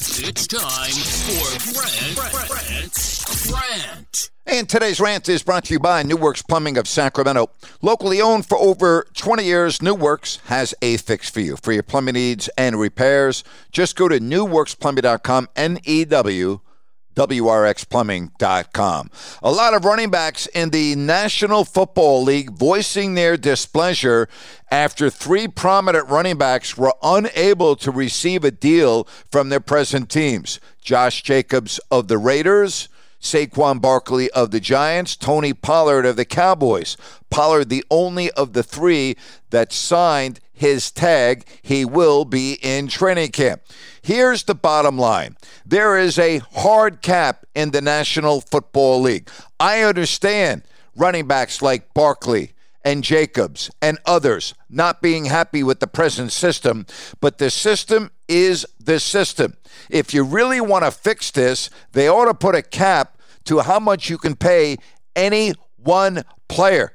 It's time for Rant, Rant, Rant. And today's rant is brought to you by New Works Plumbing of Sacramento. Locally owned for over 20 years, New Works has a fix for you. For your plumbing needs and repairs, just go to newworksplumbing.com, N E W WRXplumbing.com. A lot of running backs in the National Football League voicing their displeasure after three prominent running backs were unable to receive a deal from their present teams. Josh Jacobs of the Raiders, Saquon Barkley of the Giants, Tony Pollard of the Cowboys. Pollard, the only of the three that signed his tag, he will be in training camp. Here's the bottom line there is a hard cap in the National Football League. I understand running backs like Barkley and Jacobs and others not being happy with the present system, but the system is the system. If you really want to fix this, they ought to put a cap to how much you can pay any one player.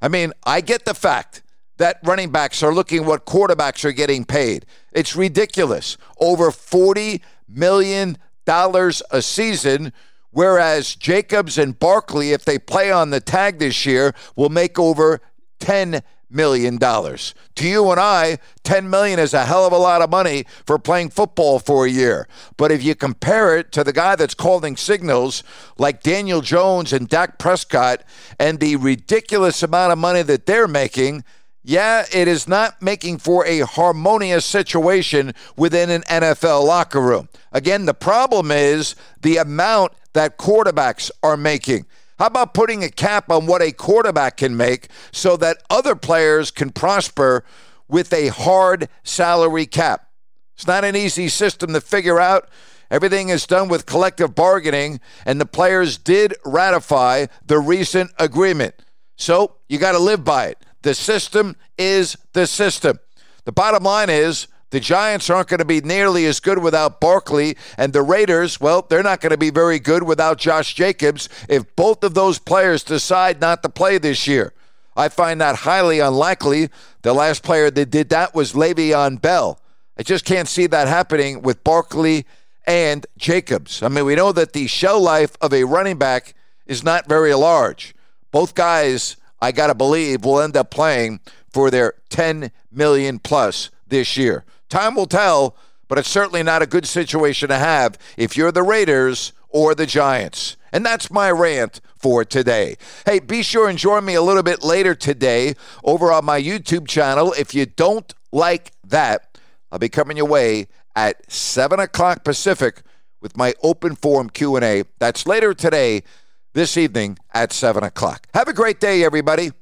I mean, I get the fact that running backs are looking what quarterbacks are getting paid. It's ridiculous. Over $40 million a season, whereas Jacobs and Barkley, if they play on the tag this year, will make over $10 million. To you and I, 10 million is a hell of a lot of money for playing football for a year. But if you compare it to the guy that's calling signals like Daniel Jones and Dak Prescott and the ridiculous amount of money that they're making, yeah, it is not making for a harmonious situation within an NFL locker room. Again, the problem is the amount that quarterbacks are making. How about putting a cap on what a quarterback can make so that other players can prosper with a hard salary cap? It's not an easy system to figure out. Everything is done with collective bargaining, and the players did ratify the recent agreement. So you got to live by it. The system is the system. The bottom line is the Giants aren't going to be nearly as good without Barkley, and the Raiders, well, they're not going to be very good without Josh Jacobs if both of those players decide not to play this year. I find that highly unlikely. The last player that did that was Le'Veon Bell. I just can't see that happening with Barkley and Jacobs. I mean, we know that the shell life of a running back is not very large. Both guys, I got to believe, will end up playing for their 10 million plus this year. Time will tell, but it's certainly not a good situation to have if you're the Raiders or the Giants. And that's my rant for today. Hey, be sure and join me a little bit later today over on my YouTube channel. If you don't like that, I'll be coming your way at 7 o'clock Pacific with my open forum Q&A. That's later today, this evening at 7 o'clock. Have a great day, everybody.